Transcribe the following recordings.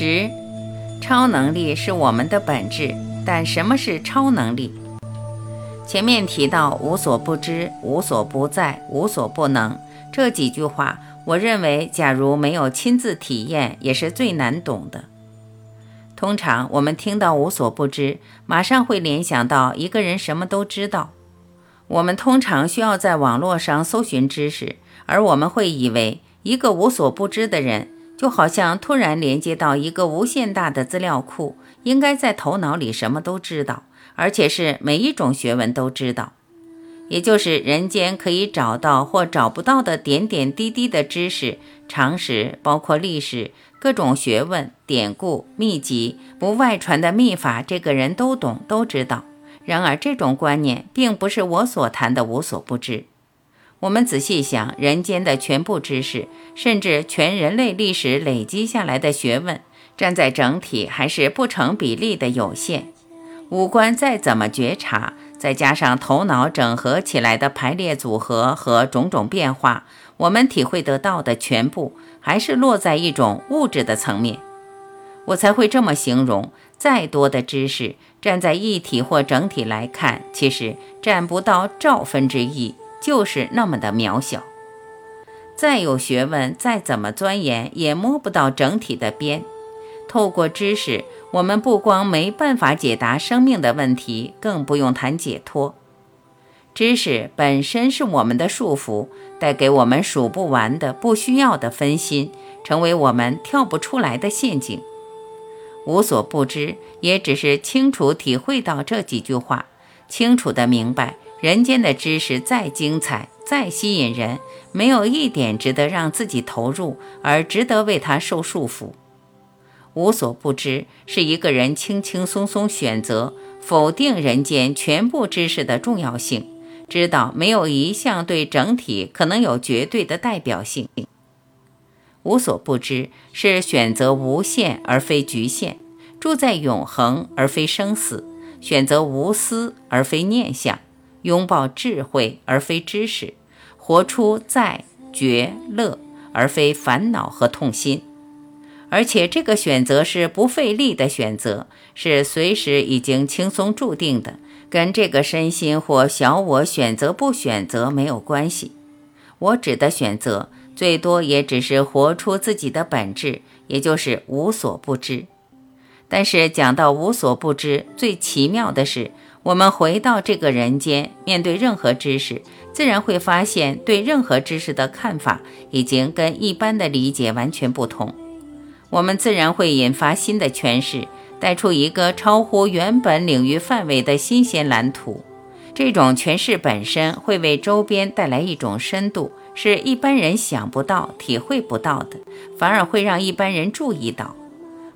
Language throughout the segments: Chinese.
十，超能力是我们的本质，但什么是超能力？前面提到无所不知、无所不在、无所不能这几句话，我认为假如没有亲自体验，也是最难懂的。通常我们听到无所不知，马上会联想到一个人什么都知道。我们通常需要在网络上搜寻知识，而我们会以为一个无所不知的人。就好像突然连接到一个无限大的资料库，应该在头脑里什么都知道，而且是每一种学问都知道，也就是人间可以找到或找不到的点点滴滴的知识、常识，包括历史、各种学问、典故、秘籍、不外传的秘法，这个人都懂都知道。然而，这种观念并不是我所谈的无所不知。我们仔细想，人间的全部知识，甚至全人类历史累积下来的学问，站在整体还是不成比例的有限。五官再怎么觉察，再加上头脑整合起来的排列组合和种种变化，我们体会得到的全部，还是落在一种物质的层面。我才会这么形容：再多的知识，站在一体或整体来看，其实占不到兆分之一。就是那么的渺小，再有学问，再怎么钻研，也摸不到整体的边。透过知识，我们不光没办法解答生命的问题，更不用谈解脱。知识本身是我们的束缚，带给我们数不完的不需要的分心，成为我们跳不出来的陷阱。无所不知，也只是清楚体会到这几句话，清楚的明白。人间的知识再精彩、再吸引人，没有一点值得让自己投入，而值得为他受束缚。无所不知是一个人轻轻松松选择否定人间全部知识的重要性，知道没有一项对整体可能有绝对的代表性。无所不知是选择无限而非局限，住在永恒而非生死，选择无私而非念想。拥抱智慧而非知识，活出在觉乐而非烦恼和痛心，而且这个选择是不费力的选择，是随时已经轻松注定的，跟这个身心或小我选择不选择没有关系。我指的选择，最多也只是活出自己的本质，也就是无所不知。但是讲到无所不知，最奇妙的是。我们回到这个人间，面对任何知识，自然会发现对任何知识的看法已经跟一般的理解完全不同。我们自然会引发新的诠释，带出一个超乎原本领域范围的新鲜蓝图。这种诠释本身会为周边带来一种深度，是一般人想不到、体会不到的，反而会让一般人注意到。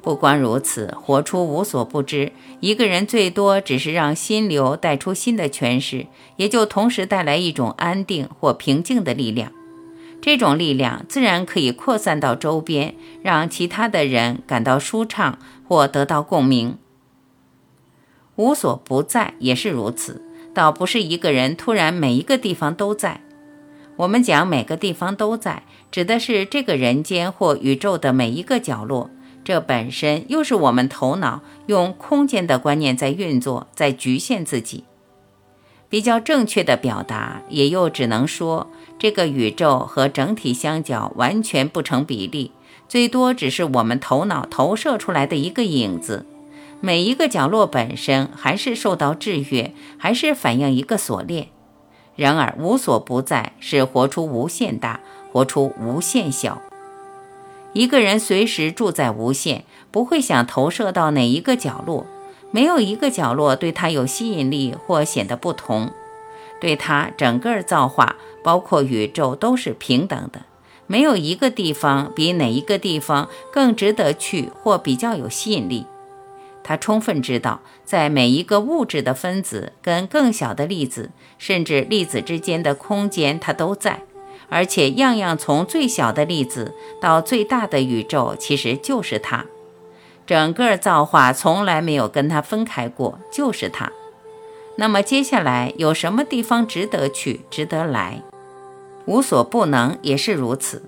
不光如此，活出无所不知，一个人最多只是让心流带出新的诠释，也就同时带来一种安定或平静的力量。这种力量自然可以扩散到周边，让其他的人感到舒畅或得到共鸣。无所不在也是如此，倒不是一个人突然每一个地方都在。我们讲每个地方都在，指的是这个人间或宇宙的每一个角落。这本身又是我们头脑用空间的观念在运作，在局限自己。比较正确的表达，也又只能说，这个宇宙和整体相较完全不成比例，最多只是我们头脑投射出来的一个影子。每一个角落本身还是受到制约，还是反映一个锁链。然而无所不在，是活出无限大，活出无限小。一个人随时住在无限，不会想投射到哪一个角落，没有一个角落对他有吸引力或显得不同，对他整个造化，包括宇宙都是平等的，没有一个地方比哪一个地方更值得去或比较有吸引力。他充分知道，在每一个物质的分子跟更小的粒子，甚至粒子之间的空间，它都在。而且样样从最小的粒子到最大的宇宙，其实就是它。整个造化从来没有跟它分开过，就是它。那么接下来有什么地方值得去、值得来？无所不能也是如此。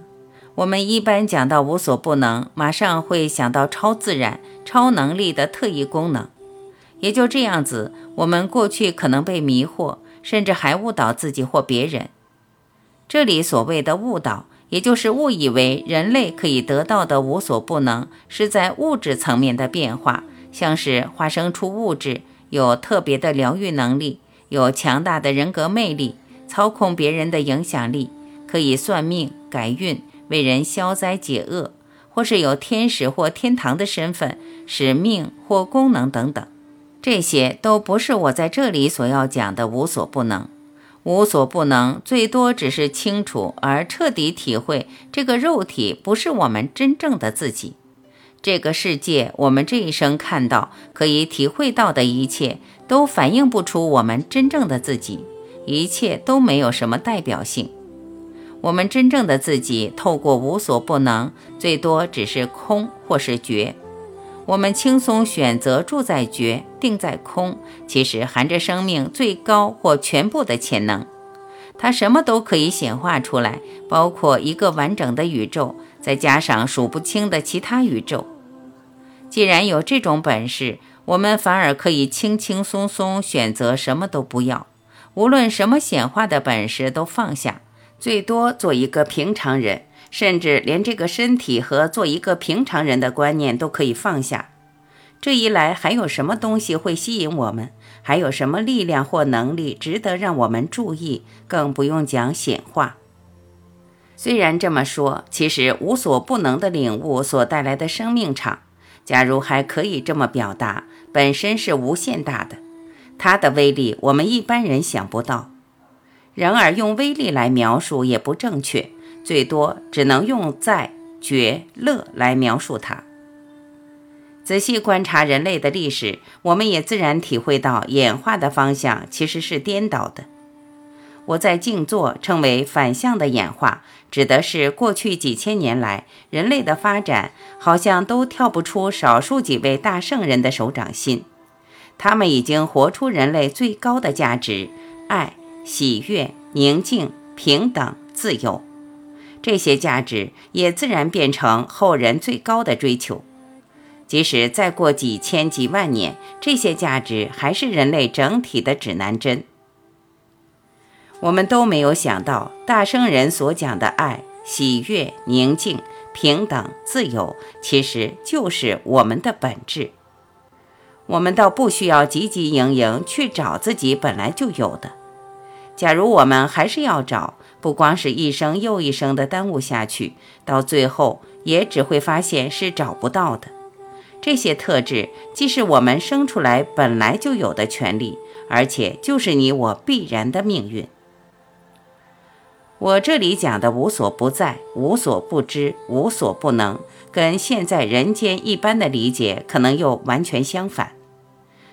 我们一般讲到无所不能，马上会想到超自然、超能力的特异功能。也就这样子，我们过去可能被迷惑，甚至还误导自己或别人。这里所谓的误导，也就是误以为人类可以得到的无所不能，是在物质层面的变化，像是化生出物质，有特别的疗愈能力，有强大的人格魅力，操控别人的影响力，可以算命、改运。为人消灾解厄，或是有天使或天堂的身份、使命或功能等等，这些都不是我在这里所要讲的无所不能。无所不能，最多只是清楚而彻底体会这个肉体不是我们真正的自己。这个世界，我们这一生看到、可以体会到的一切，都反映不出我们真正的自己，一切都没有什么代表性。我们真正的自己，透过无所不能，最多只是空或是觉。我们轻松选择住在觉，定在空，其实含着生命最高或全部的潜能。它什么都可以显化出来，包括一个完整的宇宙，再加上数不清的其他宇宙。既然有这种本事，我们反而可以轻轻松松选择什么都不要，无论什么显化的本事都放下。最多做一个平常人，甚至连这个身体和做一个平常人的观念都可以放下。这一来，还有什么东西会吸引我们？还有什么力量或能力值得让我们注意？更不用讲显化。虽然这么说，其实无所不能的领悟所带来的生命场，假如还可以这么表达，本身是无限大的。它的威力，我们一般人想不到。然而，用威力来描述也不正确，最多只能用在觉乐来描述它。仔细观察人类的历史，我们也自然体会到演化的方向其实是颠倒的。我在静坐称为反向的演化，指的是过去几千年来人类的发展，好像都跳不出少数几位大圣人的手掌心，他们已经活出人类最高的价值——爱。喜悦、宁静、平等、自由，这些价值也自然变成后人最高的追求。即使再过几千几万年，这些价值还是人类整体的指南针。我们都没有想到，大圣人所讲的爱、喜悦、宁静、平等、自由，其实就是我们的本质。我们倒不需要汲汲营营去找自己本来就有的。假如我们还是要找，不光是一生又一生的耽误下去，到最后也只会发现是找不到的。这些特质既是我们生出来本来就有的权利，而且就是你我必然的命运。我这里讲的无所不在、无所不知、无所不能，跟现在人间一般的理解可能又完全相反。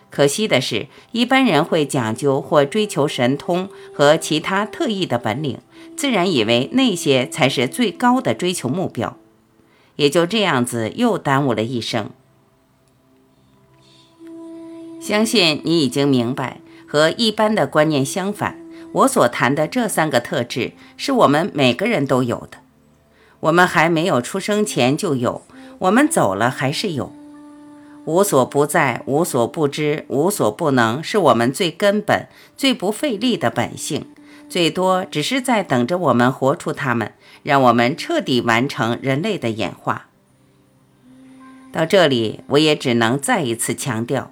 可惜的是，一般人会讲究或追求神通和其他特异的本领，自然以为那些才是最高的追求目标，也就这样子又耽误了一生。相信你已经明白，和一般的观念相反，我所谈的这三个特质是我们每个人都有的。我们还没有出生前就有，我们走了还是有。无所不在，无所不知，无所不能，是我们最根本、最不费力的本性。最多只是在等着我们活出它们，让我们彻底完成人类的演化。到这里，我也只能再一次强调：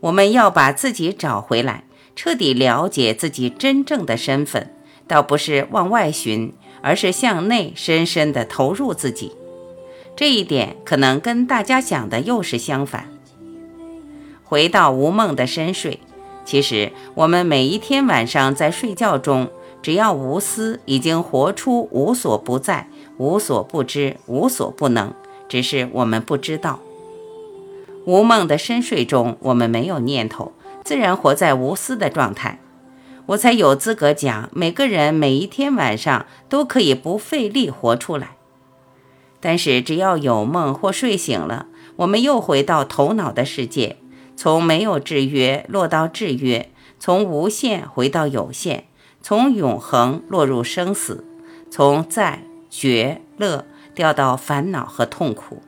我们要把自己找回来，彻底了解自己真正的身份，倒不是往外寻，而是向内深深地投入自己。这一点可能跟大家想的又是相反。回到无梦的深睡，其实我们每一天晚上在睡觉中，只要无私，已经活出无所不在、无所不知、无所不能，只是我们不知道。无梦的深睡中，我们没有念头，自然活在无私的状态。我才有资格讲，每个人每一天晚上都可以不费力活出来。但是，只要有梦或睡醒了，我们又回到头脑的世界，从没有制约落到制约，从无限回到有限，从永恒落入生死，从在觉乐掉到烦恼和痛苦。